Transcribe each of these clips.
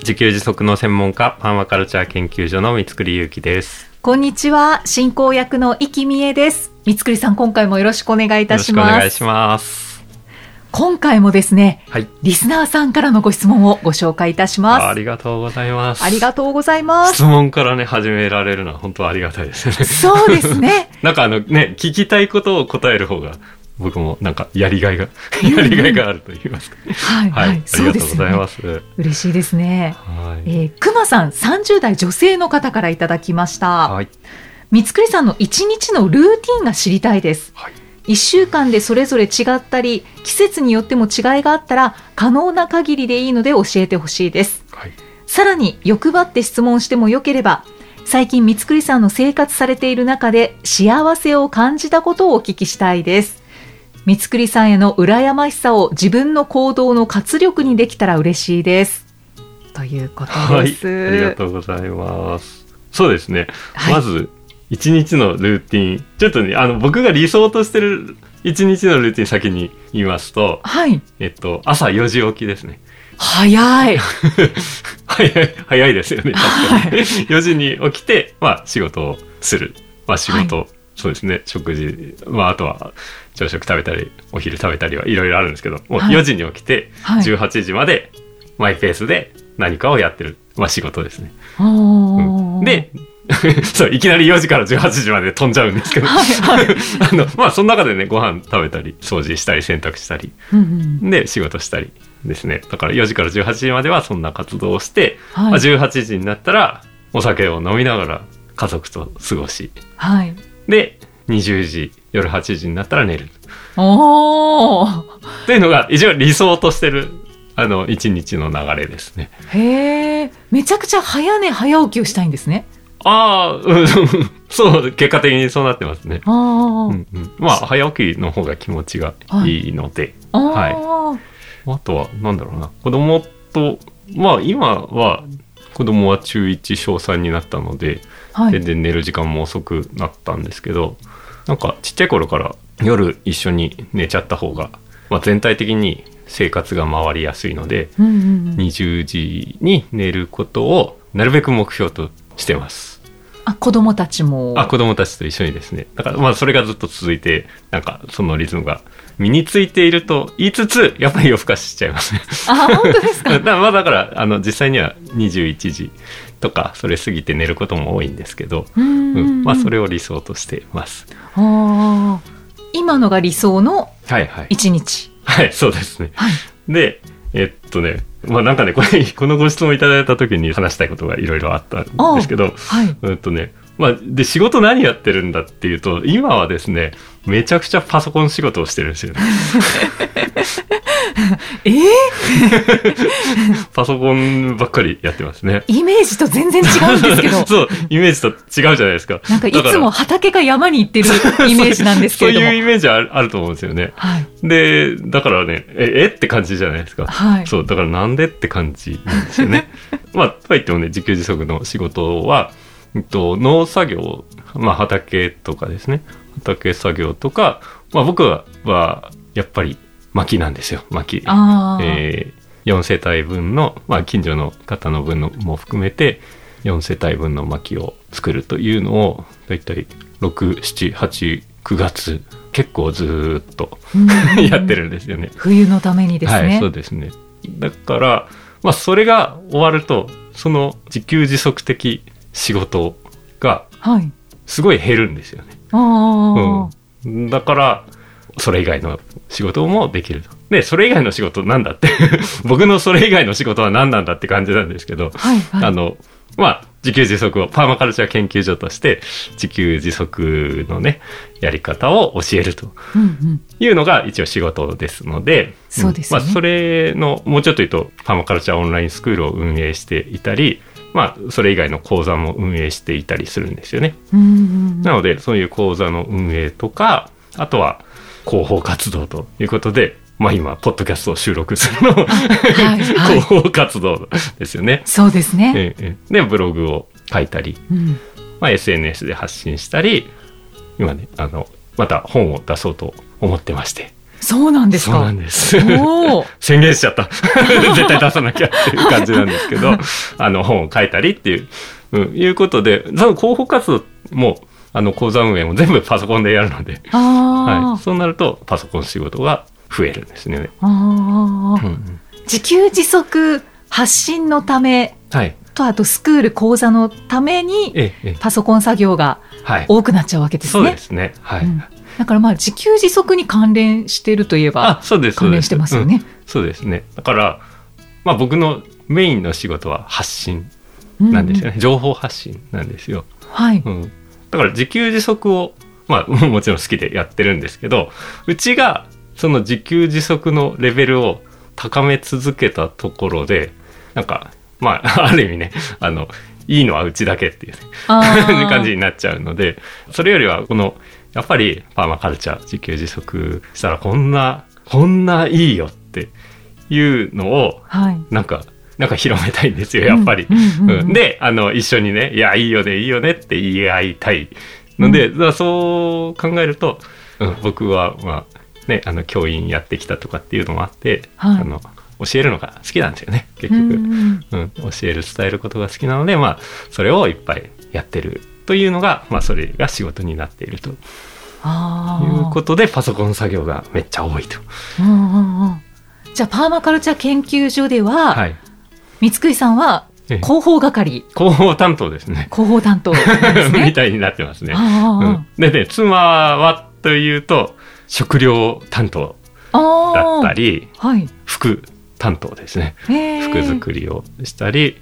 自給自足の専門家、パーマカルチャー研究所の三つくりゆうきです。こんにちは進行役の生きみえです三つくりさん今回もよろしくお願いいたよろししますくお願いします。今回もですねはい。リスナーさんからのご質問をご紹介いたしますありがとうございます。ありがとうございます質問からね、始められるのは本当ありがたいですね。そうですね なんかあのね、聞きたいことを答える方が、僕もなんかやりがいが、やりがいがあると言いますか。はいはい。はい、ありがとうございますす。嬉しいですねはい。えー、くまさん30代女性の方からいただきました。はい。三つくりさんの一日のルーティンが知りたいです。はい。一週間でそれぞれ違ったり、季節によっても違いがあったら、可能な限りでいいので教えてほしいです。はい。さらに欲張って質問してもよければ、最近三つくりさんの生活されている中で幸せを感じたことをお聞きしたいです。三つくりさんへの羨ましさを自分の行動の活力にできたら嬉しいです。ということはい。です。ありがとうございます。そうですね。はいまず、一日のルーティン。ちょっとね、あの、僕が理想としてる一日のルーティン先に言いますと、はい。えっと、朝4時起きですね。早い。早い、早いですよね。は確かに。4時に起きて、まあ、仕事をする。まあ、仕事、そうですね。食事、まあ、あとは、朝食食べたり、お昼食べたりはいろいろあるんですけど、もうはい4時に起きて、はい18時まで、マイペースで何かをやってる。まあ、仕事ですね。おーで、そう、いきなり4時から18時まで飛んじゃうんですけど。あの、まあ、その中でね、ご飯食べたり、掃除したり、洗濯したり、うんうんで、仕事したりですね。だから4時から18時まではそんな活動をして、はいまあ、18時になったら、お酒を飲みながら家族と過ごし、はい。で、20時、夜8時になったら寝る。おー。というのが、一応理想としてる、あの、一日の流れですね。へえ。めちゃくちゃ早寝早起きをしたいんですね。ああ、うん そう、結果的にそうなってますね。あー、うんうん、まあ、早起きの方が気持ちがいいので、あー。はいあとは、なんだろうな、子供と、まあ今は、子供は中1小3になったので、はい。全然寝る時間も遅くなったんですけど、なんかちっちゃい頃から夜一緒に寝ちゃった方が、まあ、全体的に生活が回りやすいので、うんうんうん。20時に寝ることをなるべく目標としてます。あ、子供たちも。あ、子供たちと一緒にですね。だからまあそれがずっと続いて、なんかそのリズムが身についていると言いつつ、やっぱり夜更かししちゃいますね。あ、本当ですか？だまあだからあの実際には21時とかそれ過ぎて寝ることも多いんですけど、うんうんまあそれ。れを理想としてます。今のが理想のはいはい。一日。はい、そうですね。はい。で、えっとね、まあなんかね、これ、このご質問いただいた時に話したいことがいろいろあったんですけど、はい。うんとね、まあ、で、仕事何やってるんだっていうと、今はですね、めちゃくちゃパソコン仕事をしてるんですよね。えー、パソコンばっかりやってますね。イメージと全然違うんですけど。そう、イメージと違うじゃないですか。なんかいつも畑か山に行ってるイメージなんですけれども。そういうイメージあるあると思うんですよね。はい。で、だからね、え、えって感じじゃないですか。はい。そう、だからなんでって感じなんですよね。まあ、とは言ってもね、自給自足の仕事は、えっと、農作業、まあ畑とかですね。畑作業とか、まあ僕は、はやっぱり薪なんですよ、薪。えー、4世帯分の、まあ近所の方の分のも含めて、4世帯分の薪を作るというのを、だいたい6、7、8、9月、結構ずーっとうん やってるんですよね。冬のためにですね。はい、そうですね。だから、まあ、それが終わると、その自給自足的仕事がはい。すごい減るんですよね。ああ、うん。だから、それ以外の仕事もできると。で、それ以外の仕事なんだって 僕のそれ以外の仕事は何なんだって感じなんですけど、はいはい。あの、まあ、自給自足を、パーマカルチャー研究所として、自給自足のね、やり方を教えると。いうのが一応仕事ですので、そうですよねまあ、それの、もうちょっと言うと、パーマカルチャーオンラインスクールを運営していたり、まあ、それ以外の講座も運営していたりするんですよね。なので、そういう講座の運営とか、あとは広報活動ということで、まあ今、ポッドキャストを収録するのも、はいはい広報活動ですよね。そうですね。で、ブログを書いたり、うんまあ、SNS で発信したり、今ね、あの、また本を出そうと思ってまして。そうなんですか？そうなん。です。宣言しちゃった。絶対出さなきゃっていう感じなんですけど、あの、本を書いたりっていう、うん、いうことで、その広報活動も、あの、講座運営も全部パソコンでやるので、はい。そうなると、パソコン仕事が増えるんですね。あーうんうん自給自足発信のためはい。とあとスクール講座のためにええ、ええ。パソコン作業がはい。多くなっちゃうわけですねそうで。すね。はい。うんだからまあ自給自足に関連しているといえばあ、そうです。関連してますよね。そうですね。だから、まあ僕のメインの仕事は発信なんですよね。ね。情報発信なんですよ。はい。うん。だから自給自足を、まあ もちろん好きでやってるんですけど、うちがその自給自足のレベルを高め続けたところで、なんか、まあ ある意味ね、あの、いいのはうちだけっていうね、感じになっちゃうので、それよりはこの、やっぱりパーマカルチャー自給自足したらこんな、こんないいよっていうのを、はい。なんか、なんか広めたいんですよ、やっぱり。うんうんうんうんうんで、あの、一緒にね、いや、いいよね、いいよねって言い合いたいので、だからそう考えると、うん、僕は、まあ、ね、あの、教員やってきたとかっていうのもあって、はいあの、教えるのが好きなんですよね、結うん局。うんうん、教える伝えることが好きなのでまあそれをいっぱいやってるというのがまあそれが仕事になっているということでパソコン作業がめっちゃ多いと。うんうんうんじゃあパーマカルチャー研究所では、はい。三つくりさんはええ広報係広報担当ですね。広報担当なんですみね。たいになってますね。うん、でね妻はというと食料担当あだーったりはい。服担当ですね。服作りをしたり、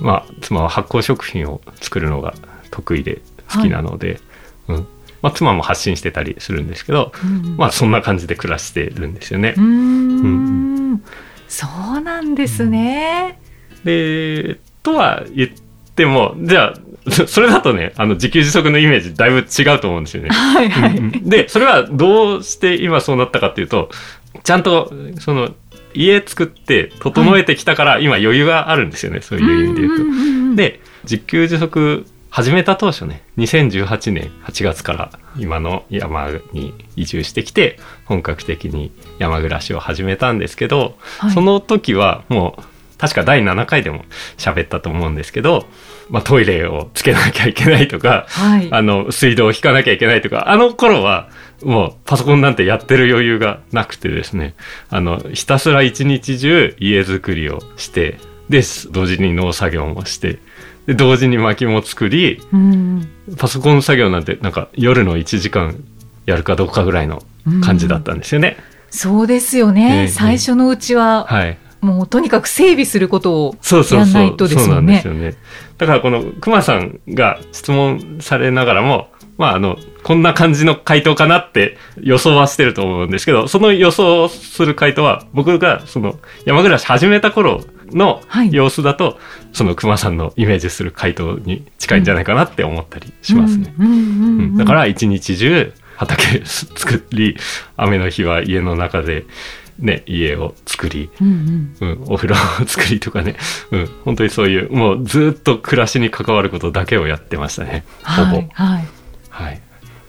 まあ妻は発酵食品を作るのが得意で好きなので、うんまあ、妻も発信してたりするんですけど、うんまあそんな感じで暮らしてるんですよねうー。んそうなんですね。でとは言ってもじゃあそ それだとねあの自給自足のイメージだいぶ違うと思うんですよね。はいはい。うんうんでそれはどうして今そうなったかっていうとちゃんとその家作って整えてきたから今余裕があるんですよね、そういう意味で言うと。んんうん、で自給自足始めた当初ね2018年8月から今の山に移住してきて本格的に山暮らしを始めたんですけど、はいその時はもう確か第7回でも喋ったと思うんですけど、まあ、トイレをつけなきゃいけないとか、はい。あの水道を引かなきゃいけないとかあの頃はもうパソコンなんてやってる余裕がなくてですねあのひたすら一日中家づくりをしてで同時に農作業もしてで同時に薪も作りうん。パソコン作業なんてなんか夜の1時間やるかどうかぐらいの感じだったんですよね。そうですよね、ええ最初のうちは、はい。もうとにかく整備することをそうそうそやんないうとですそうなんよねですよね。だからこの熊さんが質問されながらも、まああの、こんな感じの回答かなって予想はしてると思うんですけど、その予想する回答は僕がその山暮らし始めた頃のはい様子だと、その熊さんのイメージする回答に近いんじゃないかなって思ったりしますね。だから一日中畑作り、雨の日は家の中でね、家を作り、うんうんうん、お風呂を作りとかね、うん、本当にそういう、もうずっと暮らしに関わることだけをやってましたね。ほぼ。はいはいはい。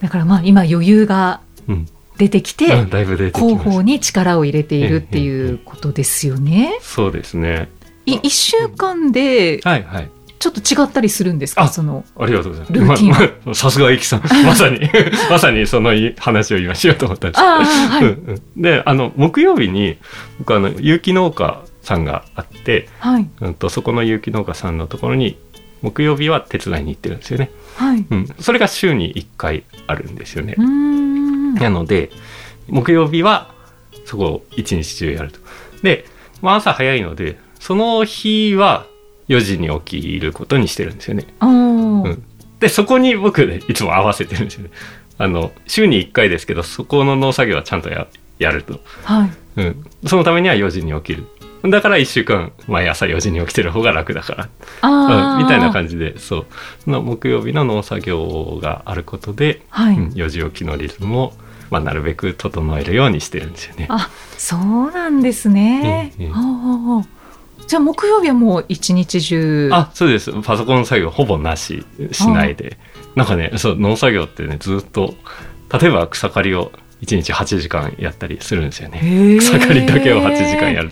だからまあ今余裕がうん。出てきて、うんだいぶ出てきました。広報に力を入れているっていうことですよね。そうですね。い一週間ではいはい。ちょっと違ったりするんですか？あそのありがとうございます。ままさすがエキさん。まさに、まさにその話を今しようと思ったんです。はい、で、あの、木曜日に、僕あの、有機農家さんがあって、はいうんと、そこの有機農家さんのところに、木曜日は手伝いに行ってるんですよね。はい。うん。それが週に1回あるんですよねうー。んなので、木曜日はそこを一日中やると。で、まあ朝早いので、その日は4時に起きることにしてるんですよね。うん。で、そこに僕ね、いつも合わせてるんですよね。あの、週に1回ですけど、そこの農作業はちゃんとややると。はい。うん。そのためには4時に起きる。だから1週間毎朝4時に起きてる方が楽だからあうんみたいなじ。感じでそう木曜日の農作業があることで、はい。うん4時起きのリズムを、まあ、なるべく整えるようにしてるんですよね。あ、そうなんですね。じゃあ木曜日はもう一日中。あそうです。パソコン作業ほぼなししないで。なんかねそう農作業ってねずっと例えば草刈りを1日8時間やったりするんですよね。草刈りだけを8時間やる、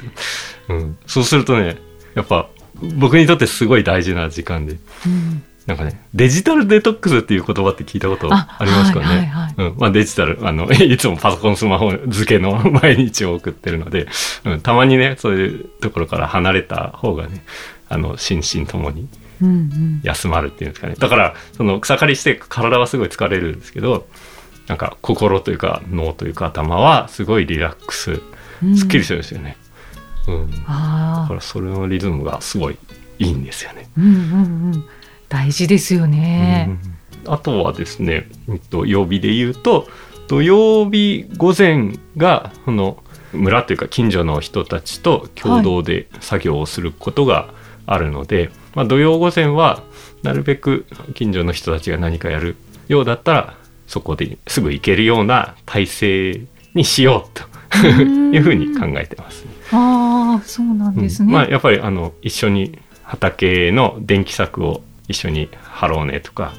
うん、そうするとねやっぱ僕にとってすごい大事な時間で。うん。なんかねデジタルデトックスっていう言葉って聞いたことありますかね、はいはいはいうん。まあ、デジタルあの いつもパソコンスマホ付けの 毎日を送ってるので、うん、たまにねそういうところから離れた方がねあの心身ともにうんうん。休まるっていうんですかね。だからその草刈りして体はすごい疲れるんですけどなんか心というか脳というか頭はすごいリラックスうん。すっきりするんですよね、うん、だああからそれのリズムがすごいいいんですよね。うんうんうん。大事ですよね。うんあとはですね、えっと、曜日で言うと土曜日午前がその村というか近所の人たちと共同で作業をすることがあるので、まあ、土曜午前はなるべく近所の人たちが何かやるようだったらそこですぐ行けるような体制にしようとうんいうふうに考えてます。ああそうなんですね。うんまあ、やっぱりあの一緒に畑の電気柵を一緒に張ろうねとか、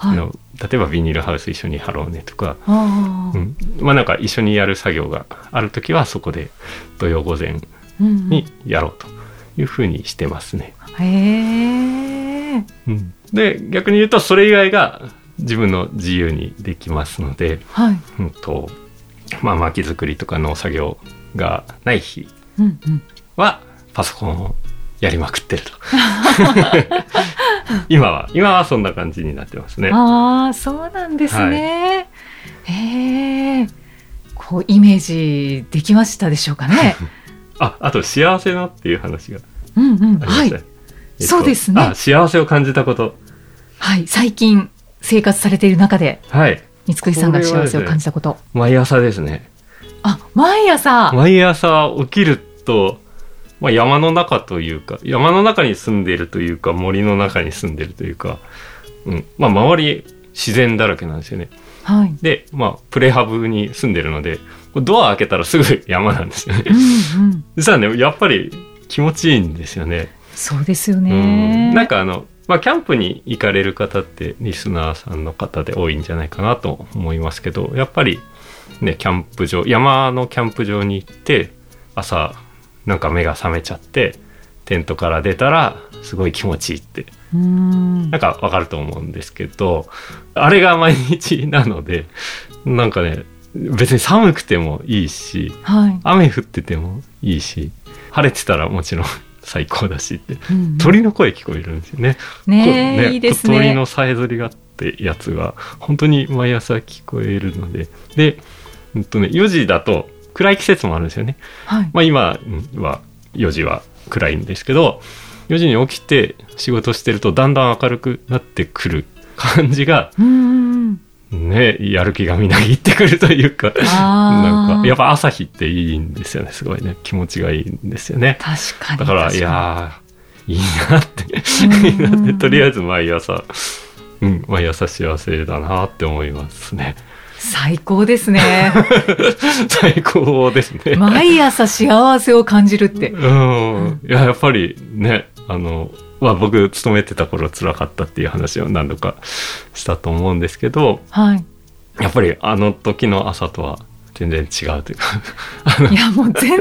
あはい。の例えばビニールハウス一緒に張ろうねとか、うんまあなんか一緒にやる作業がある時はそこで土曜午前うんうんにやろうというふうにしてますね。へえ。うんで逆に言うとそれ以外が自分の自由にできますので、はい。うんとまあ、薪作りとか農作業がない日うんうん。はパソコンをやりまくってると 今は今はそんな感じになってますねああそうなんですね。へえ。こうイメージできましたでしょうかね。ああと幸せなっていう話がうんうん。ありまはいした、。えっとそうですねあ幸せを感じたことはい。最近生活されている中ではい三つさんが幸せを感じたこと。毎朝ですねあ毎朝。毎朝起きると、まあ、山の中というか山の中に住んでいるというか森の中に住んでいるというか、うんまあ、周り自然だらけなんですよねはい。で、まあ、プレハブに住んでるのでドア開けたらすぐ 山なんですよねうんうん。実はねやっぱり気持ちいいんですよねそうですようね。んなんかあの、まあ、キャンプに行かれる方ってリスナーさんの方で多いんじゃないかなと思いますけどやっぱりねキャンプ場山のキャンプ場に行って朝なんか目が覚めちゃってテントから出たらすごい気持ちいいってうんなんかわかると思うんですけどあれが毎日なのでなんかね別に寒くてもいいしはい。雨降っててもいいし晴れてたらもちろん 最高だしってうんうん鳥の声聞こえるんですよね。ねえこういいです鳥ね。のさえずりがってやつが本当に毎朝聞こえるのでで、うんとね、4時だと暗い季節もあるんですよね。はい。まあ、今は4時は暗いんですけど4時に起きて仕事してるとだんだん明るくなってくる感じが。ねやる気がみなぎってくるというかなんかやっぱ朝日っていいんですよねすごいね気持ちがいいんですよね。確かに。だから、いやー、いいなって、うんいいなって、とりあえず毎朝、うん、毎朝幸せだなって思いますね。に最高ですね。最高ですね。毎朝幸せを感じるって。うん。いや、やっぱりね、あの、まあ僕、勤めてた頃辛かったっていう話を何度かしたと思うんですけど、はい。やっぱりあの時の朝とは全然違うというか、いや、もう全然違い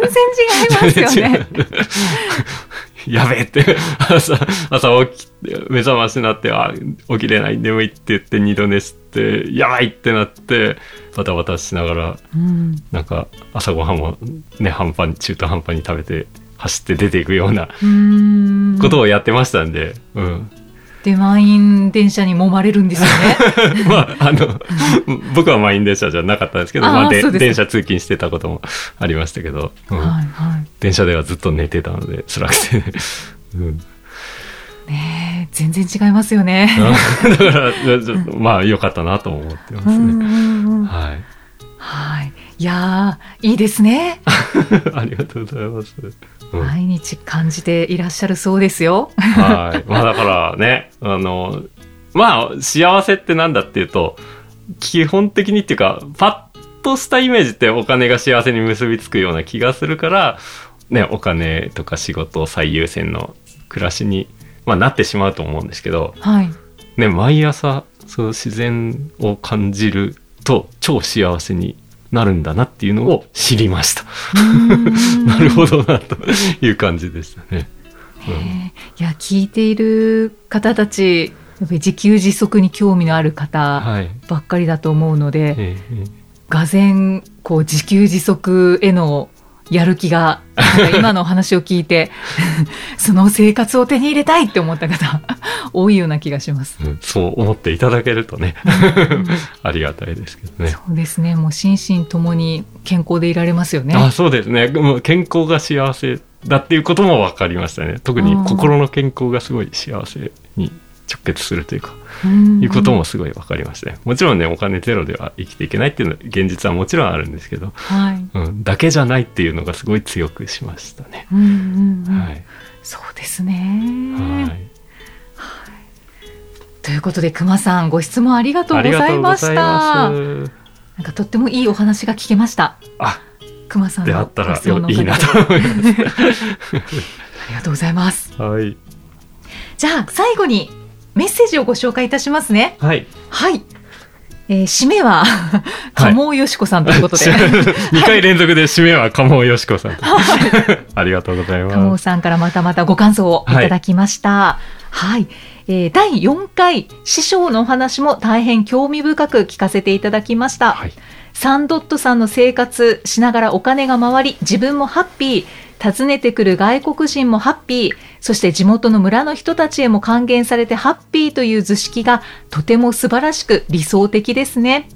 ますよね。やべえって、朝、朝起きて、目覚ましになって、あ、起きれない、眠いって言って二度寝して、やばいってなって、バタバタしながら、うん。なんか朝ごはんもね、半端に、中途半端に食べて、走って出ていくようなうん。ことをやってましたんで、うん。で、満員電車に揉まれるんですよね。まあ、あの、僕は満員電車じゃなかったんですけど、あーまあで電車通勤してたこともありましたけど、うんはいは電車ではずっと寝てたので、辛くて、うん。い。ねえ、全然違いますよね。だから、まあ、良かったなと思ってますね。はい。はい。いやーいいですね ありがとうございます。うん毎日感じていらっしゃるそうですよはい。まあだからね、あの、まあ幸せってなんだっていうと、基本的にっていうか、パッとしたイメージってお金が幸せに結びつくような気がするから、ね、お金とか仕事を最優先の暮らしに、まあ、なってしまうと思うんですけど、はいね、毎朝そう自然を感じると超幸せになるんだなっていうのを知りました。なるほどなという感じでしたね。うんいや聞いている方たち自給自足に興味のある方はい。ばっかりだと思うので、ええええがぜんこう自給自足へのやる気が今のお話を聞いて その生活を手に入れたいって思った方多いような気がします。うんそう思っていただけるとね、ありがたいですけどね。そうですねもう心身ともに健康でいられますよね。あそうですね。もう健康が幸せだっていうことも分かりましたね。特に心の健康がすごい幸せに直結するというか、うんいうこともすごい分かりましたね。もちろんね、お金ゼロでは生きていけないっていうのは現実はもちろんあるんですけど、はい、うん、だけじゃないっていうのがすごい強くしましたね。うんうんうんはい。そうですね。はい。ということで熊さんご質問ありがとうございました。なんかとってもいいお話が聞けました。あ、熊さんのであったらいいなと思います。ありがとうございます。はい。じゃあ最後にメッセージをご紹介いたしますね。はい。はい。えー締めは鴨尾よしこさんということで、2回連続で締めは鴨尾よしこさんと。ありがとうござい鴨尾ます。さんからまたまたご感想をいただきました。はい。えー第4回師匠のお話も大変興味深く聞かせていただきました。はい。サンドットさんの生活しながらお金が回り、自分もハッピー、訪ねてくる外国人もハッピー、そして地元の村の人たちへも還元されてハッピーという図式がとても素晴らしく理想的ですね。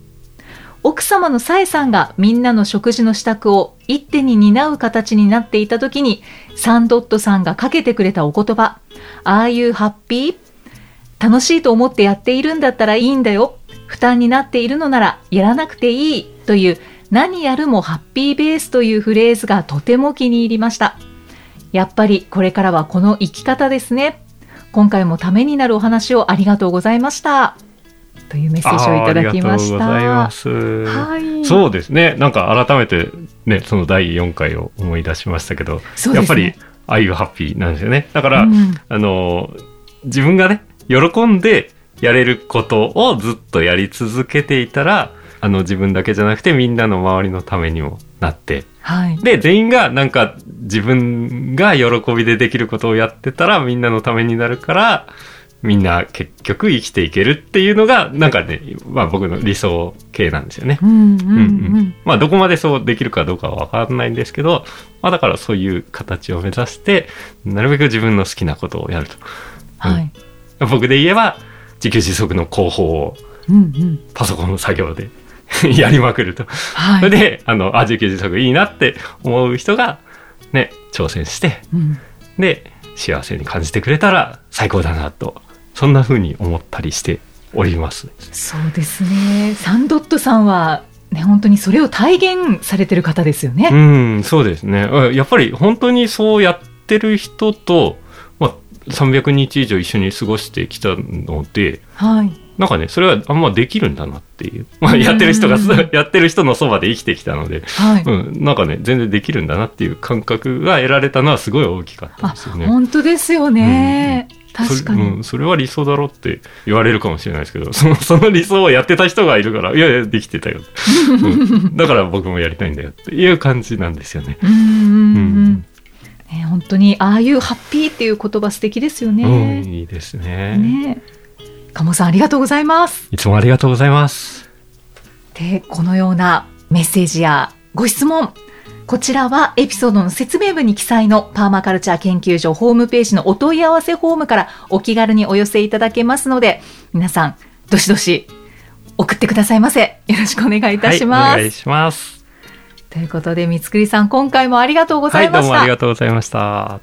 奥様のさえさんがみんなの食事の支度を一手に担う形になっていた時に、サンドットさんがかけてくれたお言葉、ああいうハッピー？楽しいと思ってやっているんだったらいいんだよ。負担になっているのならやらなくていいという何やるもハッピーベースというフレーズがとても気に入りました。やっぱりこれからはこの生き方ですね。今回もためになるお話をありがとうございました。というメッセージをいただきました。ありがとうございます。はい。そうですね。なんか改めてね、その第4回を思い出しましたけど、ねやっぱり、ああいうハッピーなんですよね。だから、うんあの、自分がね、喜んでやれることをずっとやり続けていたら、あの自分だけじゃなくてみんなの周りのためにもなって、はい。で、全員がなんか自分が喜びでできることをやってたらみんなのためになるから、みんな結局生きていけるっていうのが、なんかね、まあ僕の理想系なんですよね。うんうんううんうんまあどこまでそうできるかどうかはわかんないんですけど、まあだからそういう形を目指して、なるべく自分の好きなことをやると。はい。僕で言えば、自給自足の広報を。パソコンの作業で やりまくると。はい。それで、あの、あ、自給自足いいなって思う人が、ね、挑戦して、うんで、幸せに感じてくれたら最高だなと、そんな風に思ったりしております。そうですね。サンドットさんは、ね、本当にそれを体現されてる方ですよね。うん、そうですね。うんやっぱり本当にそうやってる人と、まあ、300日以上一緒に過ごしてきたので、はい。なんかね、それはあんまできるんだなっていう。まあ、やってる人が、う んやってる人のそばで生きてきたので、はい。うん、なんかね、全然できるんだなっていう感覚が得られたのはすごい大きかったあですよね。本当ですよね。確かに。それうん、それは理想だろって言われるかもしれないですけど、そのその理想をやってた人がいるから、いやいや、できてたよ、うんだから僕もやりたいんだよっていう感じなんですよね。ううんうんうんんね、本当にああいうハッピーっていう言葉素敵ですようん、ね。いいですねね。鴨さんありがとうございます。いつもありがとうございます。でこのようなメッセージやご質問こちらはエピソードの説明文に記載のパーマカルチャー研究所ホームページのお問い合わせフォームからお気軽にお寄せいただけますので皆さんどしどし送ってくださいませよろしくお願いいたします、はい、お願いします。ということで三つくりさん今回もありがとうござい、ました、うもありがとうございました。